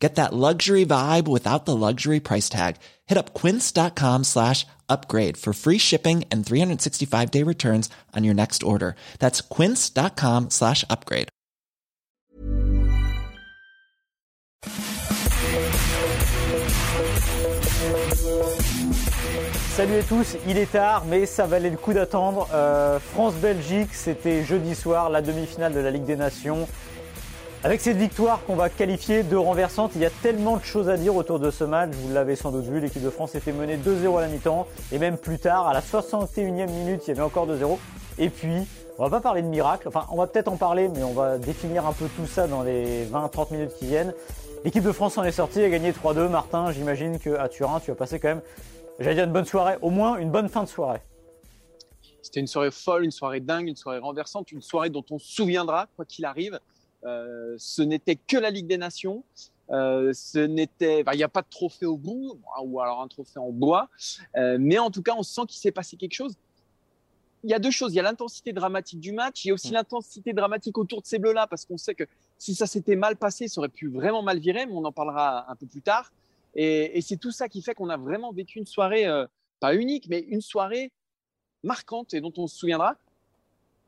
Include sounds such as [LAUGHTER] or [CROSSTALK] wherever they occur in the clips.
Get that luxury vibe without the luxury price tag. Hit up quince.com slash upgrade for free shipping and 365 day returns on your next order. That's quince.com slash upgrade. Salut à tous, il est tard, mais ça valait le coup d'attendre. Euh, France-Belgique, c'était jeudi soir, la demi-finale de la Ligue des Nations. Avec cette victoire qu'on va qualifier de renversante, il y a tellement de choses à dire autour de ce match. Vous l'avez sans doute vu, l'équipe de France était menée 2-0 à la mi-temps. Et même plus tard, à la 61e minute, il y avait encore 2-0. Et puis, on va pas parler de miracle. Enfin, on va peut-être en parler, mais on va définir un peu tout ça dans les 20-30 minutes qui viennent. L'équipe de France en est sortie, a gagné 3-2. Martin, j'imagine qu'à Turin, tu as passé quand même j'allais dire une bonne soirée, au moins une bonne fin de soirée. C'était une soirée folle, une soirée dingue, une soirée renversante, une soirée dont on se souviendra, quoi qu'il arrive. Euh, ce n'était que la Ligue des Nations. Euh, ce n'était, il n'y a pas de trophée au bout, ou alors un trophée en bois, euh, mais en tout cas, on sent qu'il s'est passé quelque chose. Il y a deux choses. Il y a l'intensité dramatique du match. Il y a aussi mm. l'intensité dramatique autour de ces bleus-là, parce qu'on sait que si ça s'était mal passé, ça aurait pu vraiment mal virer, mais on en parlera un peu plus tard. Et, c'est tout ça qui fait qu'on a vraiment vécu une soirée, pas unique, mais une soirée marquante et dont on se souviendra.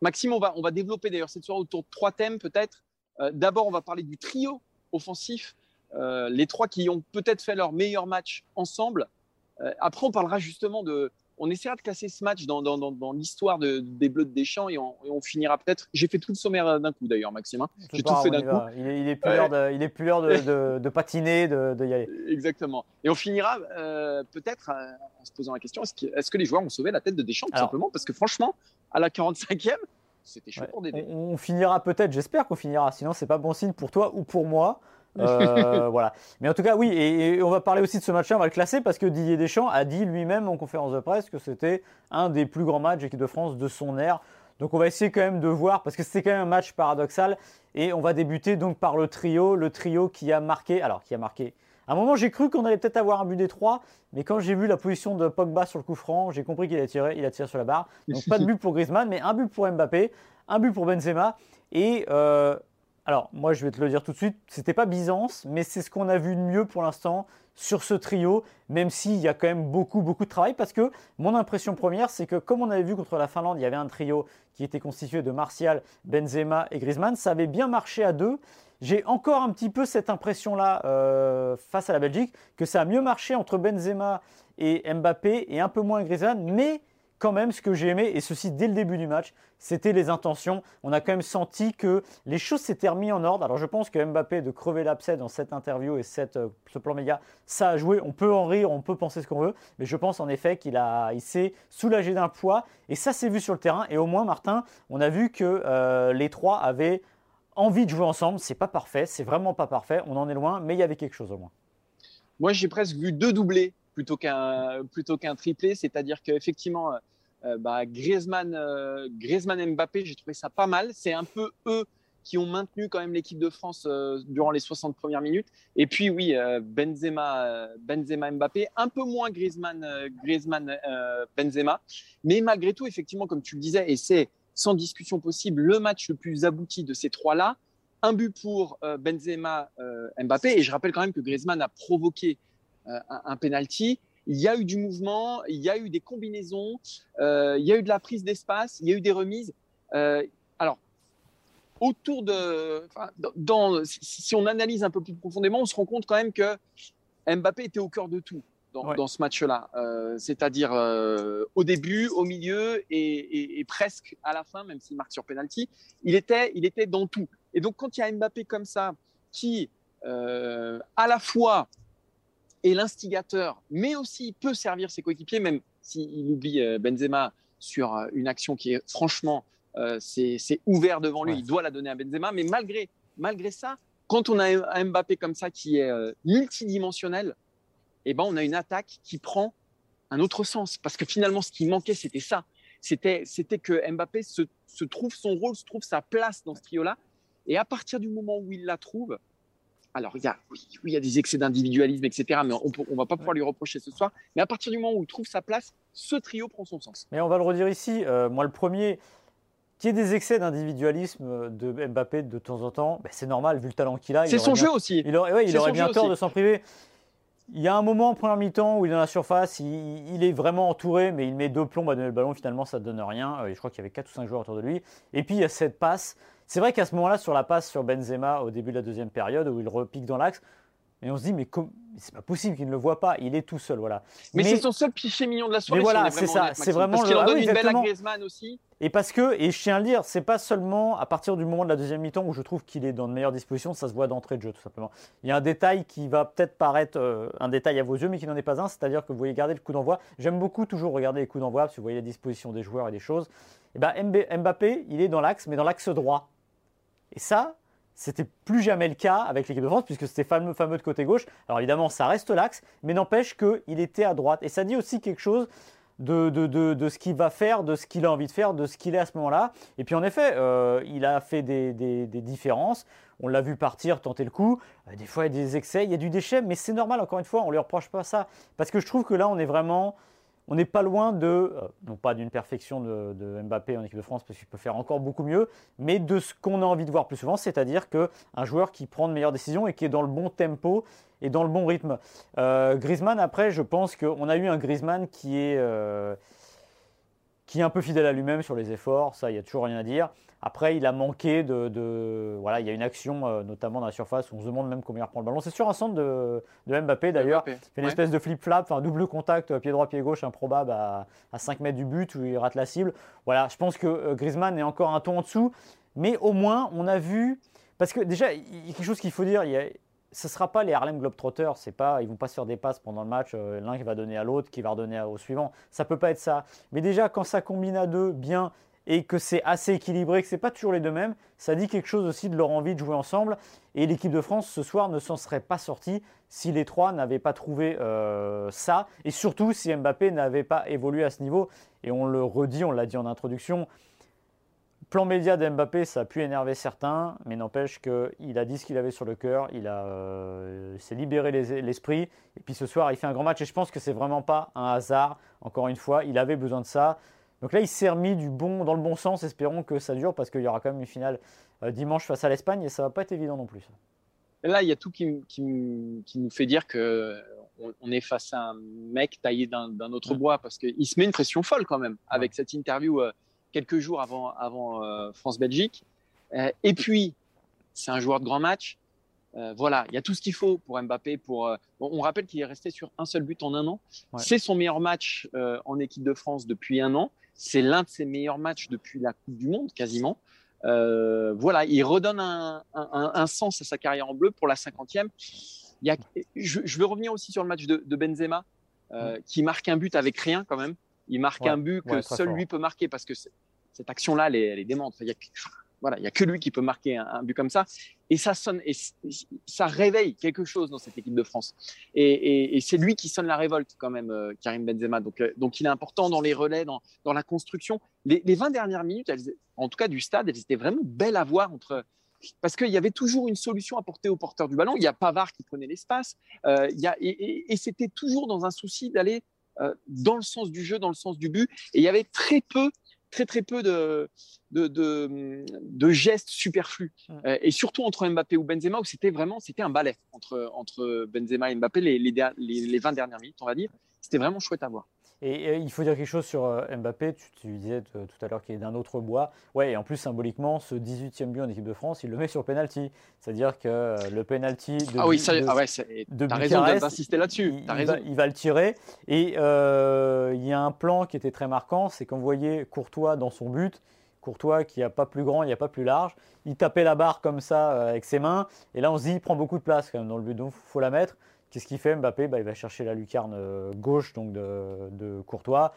Maxime, on va, on va développer d'ailleurs cette soirée autour de trois thèmes peut-être. Euh, d'abord, on va parler du trio offensif, euh, les trois qui ont peut-être fait leur meilleur match ensemble. après, on parlera justement de, on essaiera de classer ce match dans, l'histoire des Bleus de Deschamps et on, finira peut-être. J'ai fait tout le sommaire d'un coup d'ailleurs, Maxime. Hein. J'ai tout fait d'un coup. Il est, plus l'heure de, patiner, de, y aller. Exactement. Et on finira euh, peut-être euh, en se posant la question est-ce que, les joueurs ont sauvé la tête de Deschamps tout simplement? Parce que franchement, à la 45e, c'était chaud pour Dédé. On, finira peut-être, j'espère qu'on finira. Sinon, c'est pas bon signe pour toi ou pour moi. Euh, [LAUGHS] voilà. Mais en tout cas, oui, et, on va parler aussi de ce match-là, on va le classer parce que Didier Deschamps a dit lui-même en conférence de presse que c'était un des plus grands matchs d'équipe de France de son ère. Donc on va essayer quand même de voir, parce que c'était quand même un match paradoxal, et on va débuter donc par le trio, le trio qui a marqué, alors qui a marqué. À un moment, j'ai cru qu'on allait peut-être avoir un but des trois, mais quand j'ai vu la position de Pogba sur le coup franc, j'ai compris qu'il a tiré, il a tiré sur la barre. [LAUGHS] Donc pas de but pour Griezmann, mais un but pour Mbappé, un but pour Benzema, et euh, alors, moi, je vais te le dire tout de suite, c'était pas Byzance, mais c'est ce qu'on a vu de mieux pour l'instant sur ce trio, même s'il y a quand même beaucoup, beaucoup de travail, parce que mon impression première, c'est que comme on avait vu contre la Finlande, il y avait un trio qui était constitué de Martial, Benzema et Griezmann, ça avait bien marché à deux. J'ai encore un petit peu cette impression-là euh, face à la Belgique, que ça a mieux marché entre Benzema et Mbappé et un peu moins Griezmann, mais quand même, ce que j'ai aimé, et ceci dès le début du match, c'était les intentions. On a quand même senti que les choses s'étaient remises en ordre. Alors je pense que Mbappé de crever l'abcès dans cette interview et euh, ce plan média, ça a joué. On peut en rire, on peut penser ce qu'on veut, mais je pense en effet qu'il a, il s'est soulagé d'un poids et ça s'est vu sur le terrain. Et au moins, Martin, on a vu que euh, les trois avaient envie de jouer ensemble. C'est pas parfait, c'est vraiment pas parfait. On en est loin, mais il y avait quelque chose au moins. Moi, j'ai presque vu deux doublés plutôt qu'un plutôt qu'un triplé, c'est-à-dire qu'effectivement euh, bah, Griezmann, euh, j'ai trouvé ça pas mal. C'est un peu eux qui ont maintenu quand même l'équipe de France euh, durant les 60 premières minutes. Et puis oui, Benzema, Benzema Mbappé, un peu moins Griezmann, Griezmann Benzema. Mais malgré tout, effectivement, comme tu le disais, et c'est sans discussion possible le match le plus abouti de ces trois-là. Un but pour Benzema Mbappé. Et je rappelle quand même que Griezmann a provoqué un, un penalty il y a eu du mouvement, il y a eu des combinaisons, euh, il y a eu de la prise d'espace, il y a eu des remises. Euh, alors, autour de, si, on analyse un peu plus profondément, on se rend compte quand même que Mbappé était au cœur de tout dans, ce match-là. Euh, c'est-à-dire au début, au milieu et, presque à la fin, même s'il marque sur penalty, il était, il était dans tout. Et donc, quand il y a Mbappé comme ça, qui à la fois et l'instigateur, mais aussi peut servir ses coéquipiers, même s'il oublie euh, Benzema sur euh, une action qui est franchement, euh, c'est ouvert devant lui, il doit la donner à Benzema, mais malgré, malgré ça, quand on a un Mbappé comme ça qui est multidimensionnel, eh ben on a une attaque qui prend un autre sens, parce que finalement, ce qui manquait, c'était ça. C'était, c'était que Mbappé se, se trouve son rôle, se trouve sa place dans ce trio-là. Et à partir du moment où il la trouve, alors il y a, oui, il y a des excès d'individualisme, etc. Mais on ne va pas pouvoir lui reprocher ce soir. Mais à partir du moment où il trouve sa place, ce trio prend son sens. Mais on va le redire ici. Euh, moi, le premier, qu'il y ait des excès d'individualisme de Mbappé de temps en temps, ben, c'est normal vu le talent qu'il a. C'est son jeu aussi. Il aurait, il aurait bien tort de s'en priver. Il y a un moment en première mi-temps où il est dans la surface, il, est vraiment entouré, mais il met deux plombs à donner le ballon. Finalement, ça ne donne rien. Euh, je crois qu'il y avait 4 ou 5 joueurs autour de lui. Et puis, il y a cette passe. C'est vrai qu'à ce moment-là, sur la passe sur Benzema au début de la deuxième période, où il repique dans l'axe, et on se dit, mais c'est pas possible qu'il ne le voit pas, il est tout seul. voilà. Mais, c'est son seul péché mignon de la soirée. Mais voilà, c'est ça. C'est vraiment Parce qu'il en donne une belle à Griezmann aussi. Et parce que, et je tiens à le dire, c'est pas seulement à partir du moment de la deuxième mi-temps où je trouve qu'il est dans de meilleures dispositions, ça se voit d'entrée de jeu tout simplement. Il y a un détail qui va peut-être paraître euh, un détail à vos yeux, mais qui n'en est pas un, c'est-à-dire que vous voyez garder le coup d'envoi. J'aime beaucoup toujours regarder les coups d'envoi, parce que vous voyez les dispositions des joueurs et des choses. Et ben Mbappé, il est dans l'axe, mais dans l'axe droit. Et ça, c'était plus jamais le cas avec l'équipe de France, puisque c'était fameux, fameux de côté gauche. Alors évidemment, ça reste l'axe, mais n'empêche qu'il était à droite. Et ça dit aussi quelque chose de, de, ce qu'il va faire, de ce qu'il a envie de faire, de ce qu'il est à ce moment-là. Et puis en effet, euh, il a fait des, différences. On l'a vu partir, tenter le coup. Euh, des fois, il y a des excès, il y a du déchet, mais c'est normal, encore une fois, on ne lui reproche pas ça. Parce que je trouve que là, on est vraiment on n'est pas loin de, euh, non pas d'une perfection de, Mbappé en équipe de France, parce qu'il peut faire encore beaucoup mieux, mais de ce qu'on a envie de voir plus souvent, c'est-à-dire qu'un joueur qui prend de meilleures décisions et qui est dans le bon tempo et dans le bon rythme. Euh, Griezmann, après, je pense qu'on a eu un Griezmann qui est, euh, qui est un peu fidèle à lui-même sur les efforts, ça, il n'y a toujours rien à dire. Après, il a manqué de, Voilà, il y a une action, euh, notamment dans la surface, où on se demande même comment il reprend le ballon. C'est sur un centre de, Mbappé d'ailleurs. Il fait une espèce de flip-flap, un double contact, euh, pied droit, pied gauche, improbable à, 5 mètres du but où il rate la cible. Voilà, je pense que euh, Griezmann est encore un ton en dessous. Mais au moins, on a vu. Parce que déjà, il y a quelque chose qu'il faut dire. Ce sera pas les Harlem Globetrotters, c'est pas, ils vont pas se faire des passes pendant le match, l'un qui va donner à l'autre, qui va redonner au suivant. Ça peut pas être ça. Mais déjà, quand ça combine à deux bien, et que c'est assez équilibré, que c'est pas toujours les deux mêmes, ça dit quelque chose aussi de leur envie de jouer ensemble. Et l'équipe de France ce soir ne s'en serait pas sortie si les trois n'avaient pas trouvé euh, ça, et surtout si Mbappé n'avait pas évolué à ce niveau. Et on le redit, on l'a dit en introduction, plan média d'Mbappé, ça a pu énerver certains, mais n'empêche qu'il a dit ce qu'il avait sur le cœur, il a euh, s'est libéré l'esprit, et puis ce soir il fait un grand match, et je pense que c'est vraiment pas un hasard. Encore une fois, il avait besoin de ça. Donc là, il s'est remis du bon, dans le bon sens. Espérons que ça dure parce qu'il y aura quand même une finale euh, dimanche face à l'Espagne et ça va pas être évident non plus. Là, il y a tout qui, qui, nous fait dire que on, est face à un mec taillé d'un autre bois parce qu'il se met une pression folle quand même avec cette interview euh, quelques jours avant, avant euh, France-Belgique. et puis, c'est un joueur de grand match. voilà, il y a tout ce qu'il faut pour Mbappé. Pour, on rappelle qu'il est resté sur un seul but en un an. C'est son meilleur match en équipe de France depuis un an. C'est l'un de ses meilleurs matchs depuis la Coupe du Monde, quasiment. Euh, voilà, il redonne un, sens à sa carrière en bleu pour la cinquantième. Il y a, je, veux revenir aussi sur le match de, Benzema, euh, qui marque un but avec rien quand même. Il marque un but que seul lui peut marquer parce que cette action-là, elle, elle, est démente. Il y a, voilà, il y a que lui qui peut marquer un, but comme ça. Et ça sonne, et ça réveille quelque chose dans cette équipe de France. Et, c'est lui qui sonne la révolte quand même, euh, Karim Benzema. Donc, euh, donc il est important dans les relais, dans, dans la construction. Les, 20 dernières minutes, en tout cas du stade, elles étaient vraiment belles à voir entre parce qu'il y avait toujours une solution à porter au porteur du ballon. Il y a Pavard qui prenait l'espace. Euh, y a, et, c'était toujours dans un souci d'aller dans le sens du jeu, dans le sens du but. Et il y avait très peu très très peu de, de, de, gestes superflus. Euh, et surtout entre Mbappé ou Benzema, où c'était vraiment c'était un ballet entre, entre Benzema et Mbappé les, les, les 20 dernières minutes, on va dire. C'était vraiment chouette à voir. Et, il faut dire quelque chose sur euh, Mbappé. Tu, disais tout à l'heure qu'il est d'un autre bois. Ouais, et en plus, symboliquement, ce 18e but en équipe de France, il le met sur penalty. C'est-à-dire que euh, le penalty de. Ah oui, ça, ah ouais, t'as raison d'insister là-dessus. Il, Va, il, Va, le tirer. Et euh, il y a un plan qui était très marquant c'est qu'on voyait Courtois dans son but. Courtois qui n'a pas plus grand, il n'y a pas plus large. Il tapait la barre comme ça avec ses mains. Et là, on se dit, il prend beaucoup de place quand même dans le but, donc il faut la mettre. Qu'est-ce qu'il fait Mbappé? Bah, Il va chercher la lucarne euh, gauche donc de, Courtois.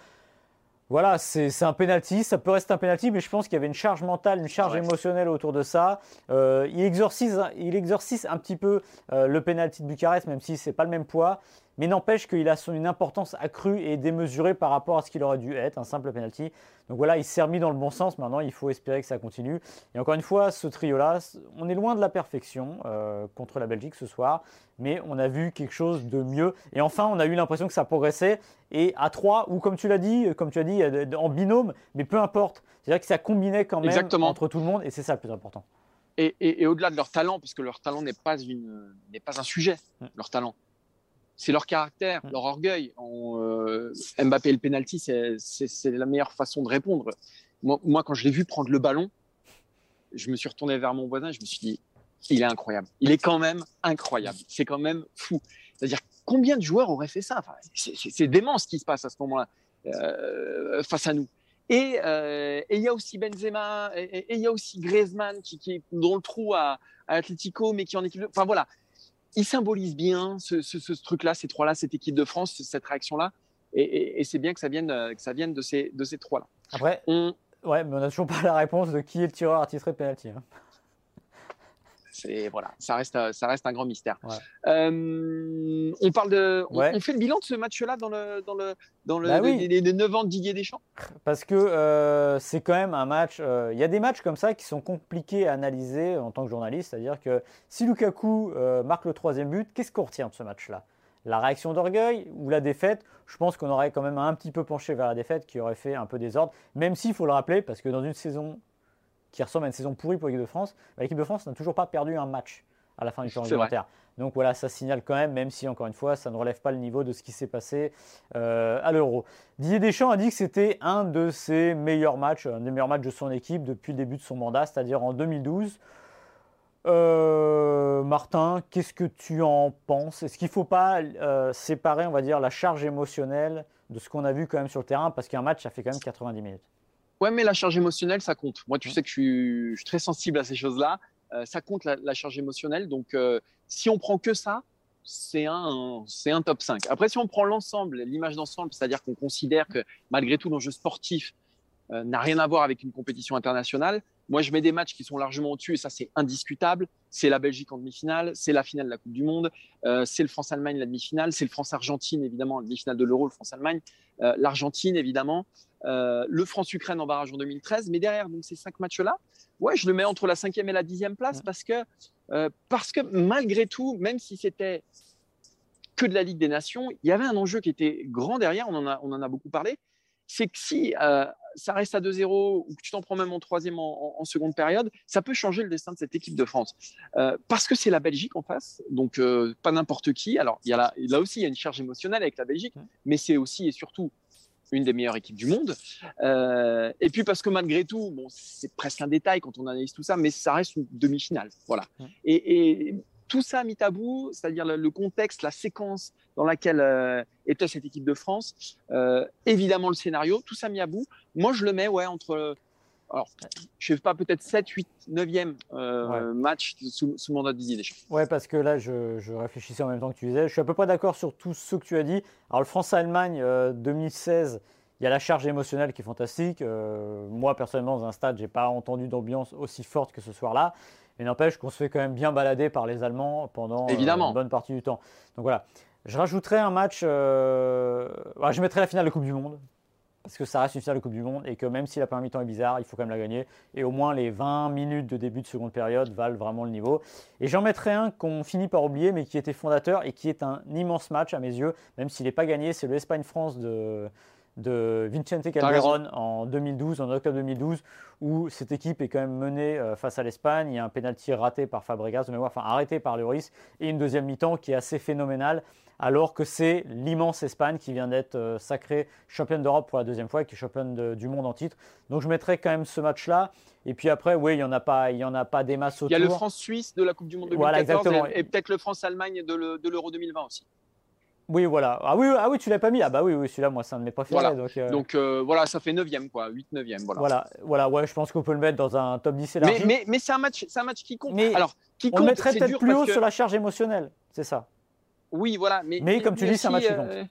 Voilà, c'est un penalty, ça peut rester un penalty, mais je pense qu'il y avait une charge mentale, une charge émotionnelle autour de ça. Euh, il, exorcise, il exorcise un petit peu euh, le penalty de Bucarest, même si c'est pas le même poids. Mais n'empêche qu'il a son, une importance accrue et démesurée par rapport à ce qu'il aurait dû être, un simple penalty. Donc voilà, il s'est remis dans le bon sens. Maintenant, il faut espérer que ça continue. Et encore une fois, ce trio-là, on est loin de la perfection euh, contre la Belgique ce soir, mais on a vu quelque chose de mieux. Et enfin, on a eu l'impression que ça progressait. Et à trois, ou comme tu l'as dit, comme tu as dit, en binôme, mais peu importe. C'est-à-dire que ça combinait quand même entre tout le monde, et c'est ça le plus important. Et, au-delà de leur talent, parce que leur talent n'est pas, pas un sujet, mm. leur talent c'est leur caractère, leur orgueil. Euh, Mbappé et le penalty, c'est la meilleure façon de répondre. Moi, quand je l'ai vu prendre le ballon, je me suis retourné vers mon voisin, je me suis dit, il est incroyable. Il est quand même incroyable. C'est quand même fou. C'est-à-dire, combien de joueurs auraient fait ça? C'est dément ce qui se passe à ce moment-là euh, face à nous. Euh, et il y a aussi Benzema, et il y a aussi Griezmann qui, qui est dans le trou à, à Atletico, mais qui en équipe. Enfin voilà, il symbolise bien ce, truc-là, ces trois-là, cette équipe de France, cette réaction-là. Et, c'est bien que ça vienne, que ça vienne de ces, de ces trois-là. Après, on... ouais, mais on n'a toujours pas la réponse de qui est le tireur attitré penalty. Hein voilà, ça reste, ça reste un grand mystère. Euh, on parle de, on, fait le bilan de ce match-là dans le, dans le, dans le, bah les, 9 ans de Didier Deschamps? Parce que euh, c'est quand même un match. Euh, il y a des matchs comme ça qui sont compliqués à analyser en tant que journaliste, c'est-à-dire que si Lukaku marque le troisième but, qu'est-ce qu'on retient de ce match-là? La réaction d'orgueil ou la défaite, je pense qu'on aurait quand même un petit peu penché vers la défaite qui aurait fait un peu désordre, même s'il faut le rappeler, parce que dans une saison qui ressemble à une saison pourrie pour l'équipe de France, bah, l'équipe de France n'a toujours pas perdu un match à la fin du temps réglementaire. Donc voilà, ça signale quand même, même si encore une fois, ça ne relève pas le niveau de ce qui s'est passé euh, à l'Euro. Didier Deschamps a dit que c'était un de ses meilleurs matchs, un des meilleurs matchs de son équipe depuis le début de son mandat, c'est-à-dire en 2012. Euh, Martin, qu'est-ce que tu en penses? Est-ce qu'il ne faut pas euh, séparer, on va dire, la charge émotionnelle de ce qu'on a vu quand même sur le terrain? Parce qu'un match, ça fait quand même 90 minutes. Ouais, mais la charge émotionnelle, ça compte. Moi, tu sais que je suis, très sensible à ces choses-là. Euh, ça compte la, charge émotionnelle. Donc, euh, si on prend que ça, c'est un, c'est un top 5. Après, si on prend l'ensemble, l'image d'ensemble, c'est-à-dire qu'on considère que malgré tout, l'enjeu sportif euh, n'a rien à voir avec une compétition internationale, moi, je mets des matchs qui sont largement au-dessus et ça, c'est indiscutable. C'est la Belgique en demi-finale, c'est la finale de la Coupe du Monde, c'est le France-Allemagne la demi-finale, c'est le France-Argentine évidemment, la demi-finale de l'Euro, le France-Allemagne, l'Argentine évidemment, euh, le France-Ukraine en barrage en 2013. Mais derrière donc, ces cinq matchs-là, ouais, je le mets entre la cinquième et la dixième place parce que, euh, parce que malgré tout, même si c'était que de la Ligue des Nations, il y avait un enjeu qui était grand derrière, on en a, on en a beaucoup parlé. C'est que si euh, ça reste à 2-0 ou que tu t'en prends même en troisième en, seconde période, ça peut changer le destin de cette équipe de France. parce que c'est la Belgique en face, donc pas n'importe qui. Alors, y a là, là aussi, il y a une charge émotionnelle avec la Belgique, mais c'est aussi et surtout une des meilleures équipes du monde. Euh, et puis parce que malgré tout, bon, c'est presque un détail quand on analyse tout ça, mais ça reste une demi-finale. Voilà. Et, tout ça mis à bout, c'est-à-dire le, contexte, la séquence dans laquelle euh, était cette équipe de France, euh, évidemment le scénario, tout ça mis à bout. Moi, je le mets ouais, entre alors, je ne sais pas, peut-être 7, 8, 9e match sous, sous, mandat de Didier Deschamps. Ouais, parce que là, je, réfléchissais en même temps que tu disais. Je suis à peu près d'accord sur tout ce que tu as dit. Alors, le France-Allemagne 2016, euh, il y a la charge émotionnelle qui est fantastique. Euh, moi, personnellement, dans un stade, je n'ai pas entendu d'ambiance aussi forte que ce soir-là. Mais n'empêche qu'on se fait quand même bien balader par les Allemands pendant euh, une bonne partie du temps. Donc voilà. Je rajouterais un match. je mettrais la finale de Coupe du Monde parce que ça reste une finale de Coupe du Monde et que même si la première mi-temps est bizarre, il faut quand même la gagner. Et au moins les 20 minutes de début de seconde période valent vraiment le niveau. Et j'en mettrai un qu'on finit par oublier, mais qui était fondateur et qui est un immense match à mes yeux, même s'il n'est pas gagné, c'est le Espagne-France de, de Vicente Calderon en 2012, en octobre 2012, où cette équipe est quand même menée euh, face à l'Espagne. Il y a un penalty raté par Fabregas, de mémoire, enfin arrêté par Lloris, et une deuxième mi-temps qui est assez phénoménale, alors que c'est l'immense Espagne qui vient d'être euh, sacrée championne d'Europe pour la deuxième fois et qui est championne du monde en titre. Donc je mettrai quand même ce match-là. Et puis après, oui, il n'y en, a pas, il y en a pas des masses autour. Il y a le France-Suisse de la Coupe du Monde 2014 et, peut-être le France-Allemagne de l'Euro 2020 aussi. Oui, voilà. Ah oui, ah oui tu l'as pas mis. Ah bah oui, oui celui-là, moi, c'est un de mes préférés. Voilà. Donc, euh, donc euh, voilà, ça fait 9e, quoi. 8 9e. Voilà. voilà, voilà, ouais, je pense qu'on peut le mettre dans un top 10 élargi. Mais, mais, mais c'est un, match, un match qui compte. Mais Alors, qui on compte, le mettrait peut-être plus haut sur la charge émotionnelle, c'est ça. Oui, voilà. Mais, mais comme tu dis, c'est un match qui compte. Euh,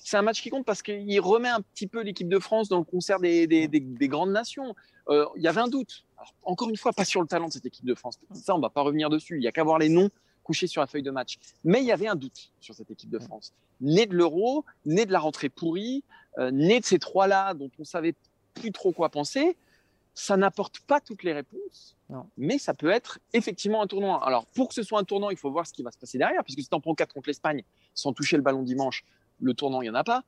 c'est un match qui compte parce qu'il remet un petit peu l'équipe de France dans le concert des, des, des, grandes nations. Il y avait un doute. encore une fois, pas sur le talent de cette équipe de France. Ça, on va pas revenir dessus. Il y a qu'à voir les noms couché sur la feuille de match. Mais il y avait un doute sur cette équipe de France. Né de l'Euro, né de la rentrée pourrie, euh, né de ces trois-là dont on savait plus trop quoi penser, ça n'apporte pas toutes les réponses, mais ça peut être effectivement un tournoi. Alors, pour que ce soit un tournant, il faut voir ce qui va se passer derrière, puisque si tu en prends 4 contre l'Espagne sans toucher le ballon dimanche, le tournant, il n'y en a pas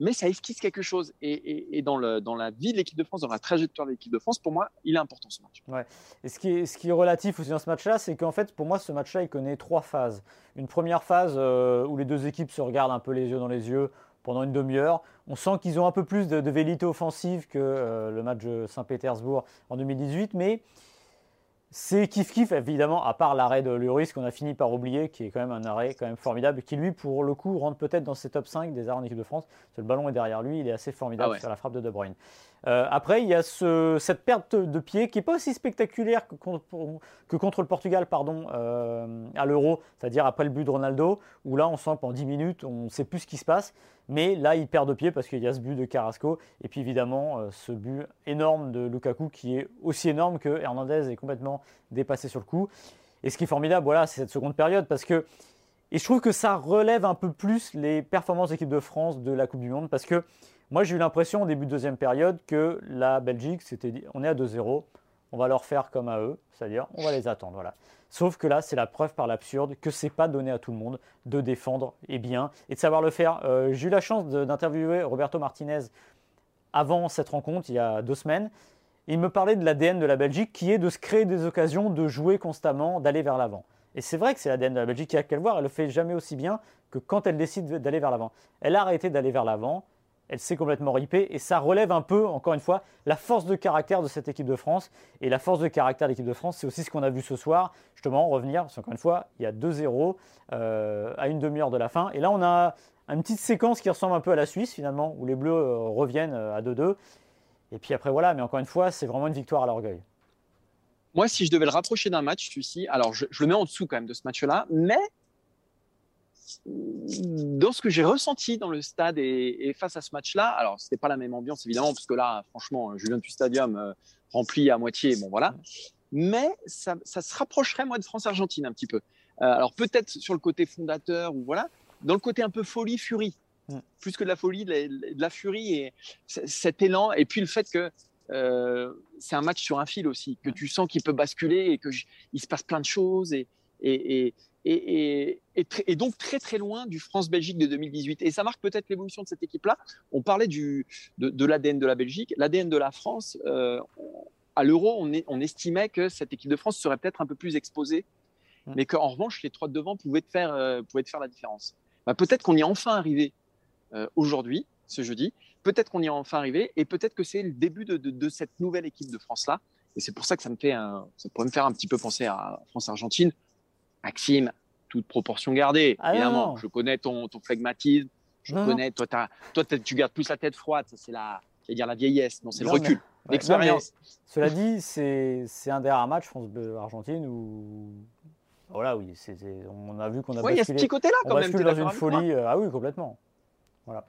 mais ça esquisse quelque chose. Et, dans, la vie de l'équipe de France, dans la trajectoire de l'équipe de France, pour moi, il est important ce match. Ouais. Et ce qui, est, ce qui est relatif aussi dans ce match-là, c'est qu'en fait, pour moi, ce match-là, il connaît trois phases. Une première phase euh, où les deux équipes se regardent un peu les yeux dans les yeux pendant une demi-heure. On sent qu'ils ont un peu plus de, de vélité offensive que euh, le match de Saint-Pétersbourg en 2018, mais c'est kiff-kiff, évidemment, à part l'arrêt de Lloris qu'on a fini par oublier, qui est quand même un arrêt quand même formidable, qui lui, pour le coup, rentre peut-être dans ses top 5 des arrêts en équipe de France. le ballon est derrière lui, il est assez formidable ah sur la frappe de De Bruyne. Euh, après, il y a cette perte de pied qui n'est pas aussi spectaculaire que contre, le Portugal pardon, euh, à l'Euro, c'est-à-dire après le but de Ronaldo, où là on sent pendant 10 minutes, on ne sait plus ce qui se passe. Mais là, il perd de pied parce qu'il y a ce but de Carrasco. Et puis évidemment, euh, ce but énorme de Lukaku qui est aussi énorme que Hernandez est complètement dépassé sur le coup. Et ce qui est formidable, voilà, c'est cette seconde période parce que. Et je trouve que ça relève un peu plus les performances d'équipe de France de la Coupe du Monde parce que moi, j'ai eu l'impression au début de deuxième période que la Belgique, c'était dit, on est à 2-0, on va leur faire comme à eux, c'est-à-dire on va les attendre. Voilà. Sauf que là, c'est la preuve par l'absurde que c'est pas donné à tout le monde de défendre et bien et de savoir le faire. Euh, j'ai eu la chance d'interviewer Roberto Martinez avant cette rencontre, il y a deux semaines. Il me parlait de l'ADN de la Belgique qui est de se créer des occasions, de jouer constamment, d'aller vers l'avant. Et c'est vrai que c'est l'ADN de la Belgique qui a qu'à le voir, elle le fait jamais aussi bien que quand elle décide d'aller vers l'avant. Elle a arrêté d'aller vers l'avant, elle s'est complètement ripée et ça relève un peu, encore une fois, la force de caractère de cette équipe de France. Et la force de caractère de l'équipe de France, c'est aussi ce qu'on a vu ce soir, justement, revenir, parce qu'encore une fois, il y a 2-0 euh, à une demi-heure de la fin. Et là, on a une petite séquence qui ressemble un peu à la Suisse, finalement, où les Bleus euh, reviennent euh, à 2-2. Et puis après, voilà, mais encore une fois, c'est vraiment une victoire à l'orgueil. Moi, si je devais le rapprocher d'un match, celui-ci, alors je, je, le mets en dessous quand même de ce match-là, mais dans ce que j'ai ressenti dans le stade et, face à ce match-là, alors c'était pas la même ambiance évidemment, parce que là, franchement, Julien du Stadium euh, rempli à moitié, bon voilà. Mais ça, se rapprocherait moi de France-Argentine un petit peu. Euh, alors peut-être sur le côté fondateur ou voilà, dans le côté un peu folie, furie, plus que de la folie, de la, furie et cet élan, et puis le fait que euh, c'est un match sur un fil aussi, que tu sens qu'il peut basculer et qu'il se passe plein de choses et, et, et, donc très très loin du France-Belgique de 2018. Et ça marque peut-être l'évolution de cette équipe-là. On parlait du, de, l'ADN de la Belgique, l'ADN de la France. Euh, à l'Euro, on, on, estimait que cette équipe de France serait peut-être un peu plus exposée, mmh. mais qu'en revanche, les trois de devant pouvaient te faire, euh, pouvaient faire la différence. Bah, peut-être qu'on y est enfin arrivé euh, aujourd'hui, ce jeudi. Peut-être qu'on y est enfin arrivé, et peut-être que c'est le début de, de, cette nouvelle équipe de France-là. Et c'est pour ça que ça me fait un, ça pourrait me faire un petit peu penser à France-Argentine Maxime, toute proportion gardée, ah évidemment. Je connais ton, ton flegmatisme. Je connais, toi, toi tu gardes plus la tête froide. c'est la, dire la vieillesse. Non, c'est le recul, l'expérience. cela dit, c'est un des rares matchs France-Argentine où. Voilà, oui, on a vu qu'on a ouais, il y a ce petit côté-là quand même. dans une folie. Euh, ah oui, complètement. Voilà.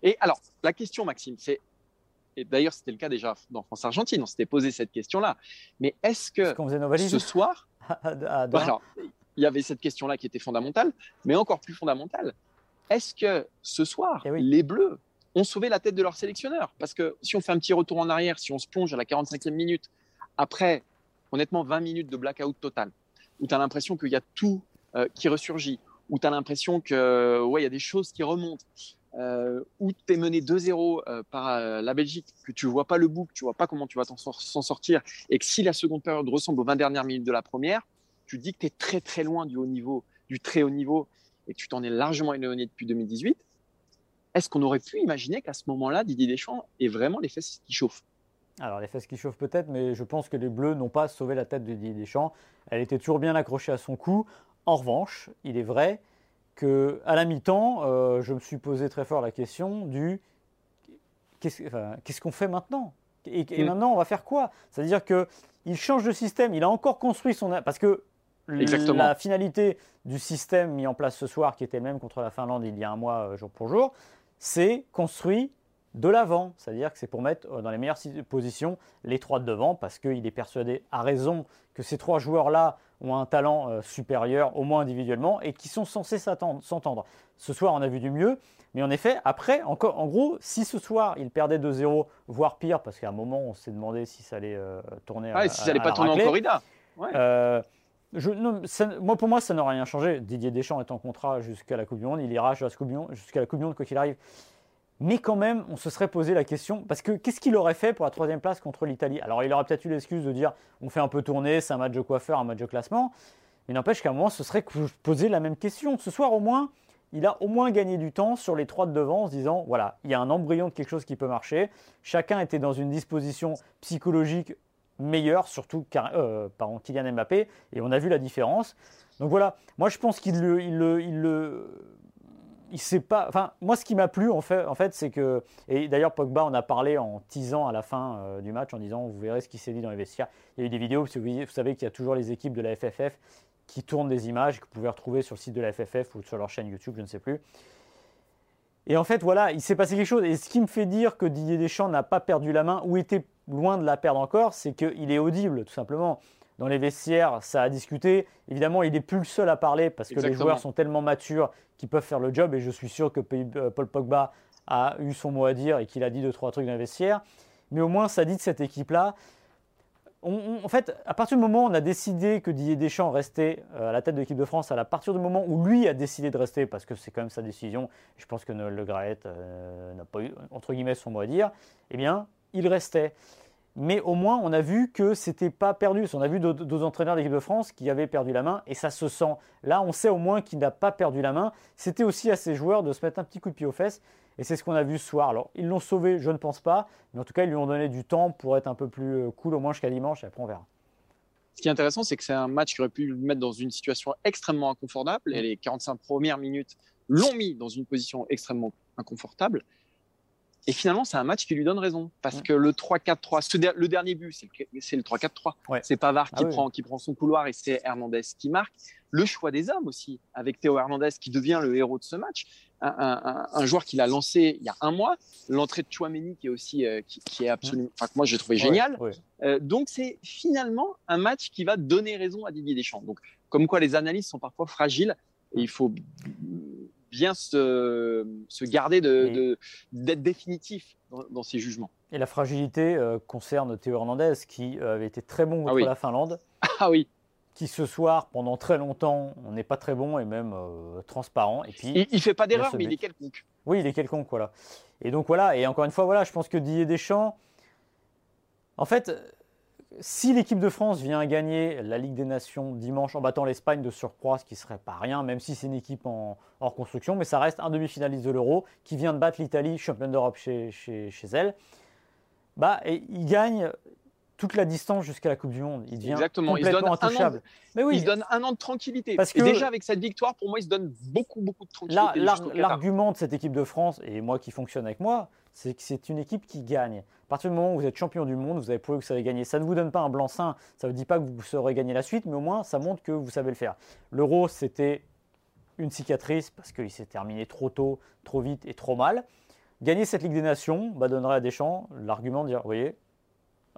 Et alors, la question, Maxime, c'est et d'ailleurs c'était le cas déjà dans France-Argentine, on s'était posé cette question-là. Mais est-ce que ce soir, [LAUGHS] alors, il y avait cette question-là qui était fondamentale, mais encore plus fondamentale. Est-ce que ce soir, eh les Bleus ont sauvé la tête de leur sélectionneur? Parce que si on fait un petit retour en arrière, si on se plonge à la 45e minute, après, honnêtement, 20 minutes de blackout total, où tu as l'impression qu'il y a tout euh, qui ressurgit, où tu as l'impression que ouais, il y a des choses qui remontent, euh, où tu es mené 2-0 euh, par euh, la Belgique, que tu vois pas le bout, que tu vois pas comment tu vas s'en sortir, et que si la seconde période ressemble aux 20 dernières minutes de la première, tu dis que tu es très très loin du haut niveau, du très haut niveau, et que tu t'en es largement éloigné depuis 2018. Est-ce qu'on aurait pu imaginer qu'à ce moment-là, Didier Deschamps ait vraiment les fesses qui chauffent? Alors les fesses qui chauffent peut-être, mais je pense que les Bleus n'ont pas sauvé la tête de Didier Deschamps. Elle était toujours bien accrochée à son cou. En revanche, il est vrai à la mi-temps, euh, je me suis posé très fort la question du qu'est-ce qu'on fait maintenant? Et, mm. maintenant, on va faire quoi? C'est-à-dire qu'il change de système, il a encore construit son. Parce que la finalité du système mis en place ce soir, qui était le même contre la Finlande il y a un mois, euh, jour pour jour, c'est construit de l'avant, c'est-à-dire que c'est pour mettre euh, dans les meilleures positions les trois de devant, parce qu'il est persuadé, à raison, que ces trois joueurs-là ont un talent euh, supérieur, au moins individuellement, et qui sont censés s'entendre. Ce soir, on a vu du mieux, mais en effet, après, encore, en gros, si ce soir, il perdait 2-0, voire pire, parce qu'à un moment, on s'est demandé si ça allait euh, tourner ah, si ça allait pas tourner en corrida. moi, pour moi, ça n'aurait rien changé. Didier Deschamps est en contrat jusqu'à la Coupe du Monde. Il ira jusqu'à la Coupe du Monde, quoi qu'il arrive. Mais quand même, on se serait posé la question, parce que qu'est-ce qu'il aurait fait pour la troisième place contre l'Italie? Alors il aurait peut-être eu l'excuse de dire on fait un peu tourner, c'est un match de coiffeur, un match de classement. Mais n'empêche qu'à un moment, ce serait poser la même question. Ce soir, au moins, il a au moins gagné du temps sur les trois de devant en se disant voilà, il y a un embryon de quelque chose qui peut marcher. Chacun était dans une disposition psychologique meilleure, surtout euh, pardon, Kylian Mbappé, et on a vu la différence. Donc voilà, moi je pense qu'il le, moi, ce qui m'a plu, en fait c'est que. Et d'ailleurs, Pogba en a parlé en teasant à la fin euh, du match en disant Vous verrez ce qui s'est dit dans les vestiaires. Il y a eu des vidéos, parce que vous, savez qu'il y a toujours les équipes de la FFF qui tournent des images que vous pouvez retrouver sur le site de la FFF ou sur leur chaîne YouTube, je ne sais plus. Et en fait, voilà, il s'est passé quelque chose. Et ce qui me fait dire que Didier Deschamps n'a pas perdu la main ou était loin de la perdre encore, c'est qu'il est audible, tout simplement dans les vestiaires, ça a discuté. Évidemment, il n'est plus le seul à parler parce que les joueurs sont tellement matures qu'ils peuvent faire le job. Et je suis sûr que euh, Paul Pogba a eu son mot à dire et qu'il a dit deux, trois trucs dans les vestiaires. Mais au moins, ça dit de cette équipe-là. en fait, à partir du moment où on a décidé que Didier Deschamps restait euh, à la tête de l'équipe de France, à partir du moment où lui a décidé de rester, parce que c'est quand même sa décision, je pense que Le Graët euh, n'a pas eu, entre guillemets, son mot à dire, eh bien, il restait mais au moins on a vu que c'était pas perdu. On a vu d'autres entraîneurs d'équipe de France qui avaient perdu la main et ça se sent. Là, on sait au moins qu'il n'a pas perdu la main. C'était aussi à ses joueurs de se mettre un petit coup de pied aux fesses et c'est ce qu'on a vu ce soir. Alors, ils l'ont sauvé, je ne pense pas, mais en tout cas, ils lui ont donné du temps pour être un peu plus euh, cool au moins jusqu'à dimanche après on verra. Ce qui est intéressant, c'est que c'est un match qui aurait pu le mettre dans une situation extrêmement inconfortable et les 45 premières minutes l'ont mis dans une position extrêmement inconfortable. Et finalement, c'est un match qui lui donne raison. Parce que le 3-4-3, le dernier but, c'est le 3-4-3. C'est Pavard qui, ah prend, qui prend son couloir et c'est Hernandez qui marque. Le choix des hommes aussi, avec Théo Hernandez qui devient le héros de ce match. Un, joueur qu'il a lancé il y a un mois. L'entrée de Chouameni qui est aussi, euh, qui, est absolument, enfin, moi j'ai trouvé génial. Euh, donc c'est finalement un match qui va donner raison à Didier Deschamps. Donc, comme quoi les analyses sont parfois fragiles et il faut bien se, se garder d'être de, d'être définitif dans, dans, ses jugements. Et la fragilité euh, concerne Théo Hernandez, qui euh, avait été très bon contre ah la Finlande. [LAUGHS] Ah oui. Qui ce soir, pendant très longtemps, on n'est pas très bon et même euh, transparent. Et puis, il, ne fait pas d'erreur, mais il est quelconque. Oui, il est quelconque, voilà. Et donc voilà. Et encore une fois, voilà, je pense que Didier Deschamps, en fait, si l'équipe de France vient gagner la Ligue des Nations dimanche en battant l'Espagne de surcroît, ce qui serait pas rien, même si c'est une équipe en, hors construction, mais ça reste un demi-finaliste de l'Euro qui vient de battre l'Italie, championne d'Europe chez, chez, chez, elle, bah, et il gagne toute la distance jusqu'à la Coupe du Monde. Il devient Exactement. complètement intouchable. Mais oui, il se donne un an de tranquillité. Parce que déjà avec cette victoire, pour moi, il se donne beaucoup, beaucoup de tranquillité. L'argument de cette équipe de France, et moi qui fonctionne avec moi, c'est que c'est une équipe qui gagne. À partir du moment où vous êtes champion du monde, vous avez prouvé que vous savez gagner. Ça ne vous donne pas un blanc-seing, ça ne vous dit pas que vous saurez gagner la suite, mais au moins ça montre que vous savez le faire. L'Euro, c'était une cicatrice parce qu'il s'est terminé trop tôt, trop vite et trop mal. Gagner cette Ligue des Nations bah, donnerait à Deschamps l'argument de dire, vous voyez,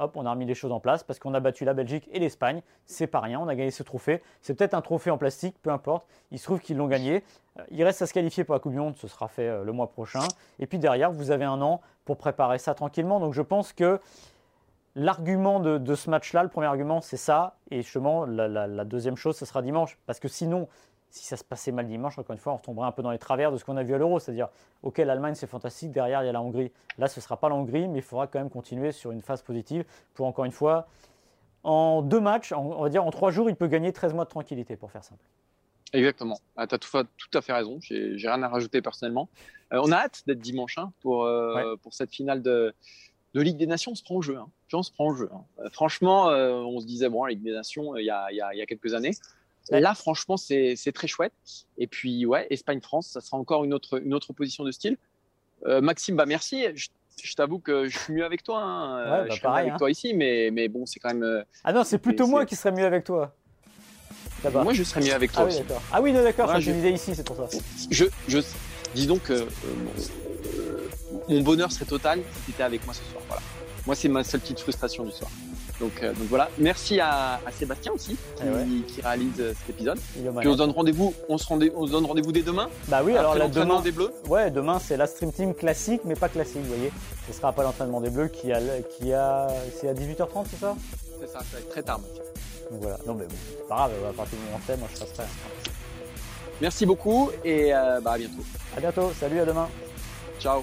hop, on a remis les choses en place parce qu'on a battu la Belgique et l'Espagne. C'est pas rien, on a gagné ce trophée. C'est peut-être un trophée en plastique, peu importe. Il se trouve qu'ils l'ont gagné. Euh, il reste à se qualifier pour la Coupe du Monde, ce sera fait euh, le mois prochain. Et puis derrière, vous avez un an pour préparer ça tranquillement. Donc je pense que l'argument de, ce match-là, le premier argument, c'est ça. Et justement, la, la deuxième chose, ce sera dimanche. Parce que sinon, si ça se passait mal dimanche, encore une fois, on retomberait un peu dans les travers de ce qu'on a vu à l'Euro. C'est-à-dire, OK, l'Allemagne, c'est fantastique, derrière, il y a la Hongrie. Là, ce ne sera pas la Hongrie, mais il faudra quand même continuer sur une phase positive pour, encore une fois, en deux matchs, on va dire en trois jours, il peut gagner 13 mois de tranquillité, pour faire simple. Exactement. Ah, tu as tout, tout, à fait raison. J'ai rien à rajouter personnellement. Euh, on a hâte d'être dimanche hein, pour, euh, pour cette finale de, de Ligue des Nations. On se prend au jeu. Hein. On se prend au jeu. Hein. Euh, franchement, on se disait, bon, la Ligue des Nations, il y a, y, a, y a quelques années. Là, franchement, c'est très chouette. Et puis, ouais, Espagne-France, ça sera encore une autre, une autre position de style. Euh, Maxime, bah merci. Je, t'avoue que je suis mieux avec toi. Hein. Ouais, bah, je suis pareil, avec hein. toi ici, mais, mais bon, c'est quand même. Euh, ah non, c'est plutôt moi qui serais mieux avec toi. Moi, je serais mieux avec toi. Ah oui, d'accord. Ah oui, d'accord, je... disais ici, c'est pour ça. Je, je, dis donc, euh, mon bonheur serait total si tu étais avec moi ce soir. Voilà. Moi, c'est ma seule petite frustration du soir. Donc, euh, donc voilà. Merci à, à Sébastien aussi qui, Eh ouais. qui réalise euh, cet épisode. Puis on se donne rendez-vous. On se, rendez- on se donne rendez-vous dès demain. Bah oui, alors là, l'entraînement demain, des Bleus. ouais, demain c'est la Stream Team classique, mais pas classique, vous voyez. Ce sera pas l'entraînement des Bleus qui a, qui a, c'est à 18h30, c'est ça? C'est ça, ça va être très tard. Mathieu. Donc voilà. Non mais bon, c'est pas grave, à partir du moment où moi je passerai. Merci beaucoup et euh, bah, à bientôt. À bientôt, salut, à demain. Ciao.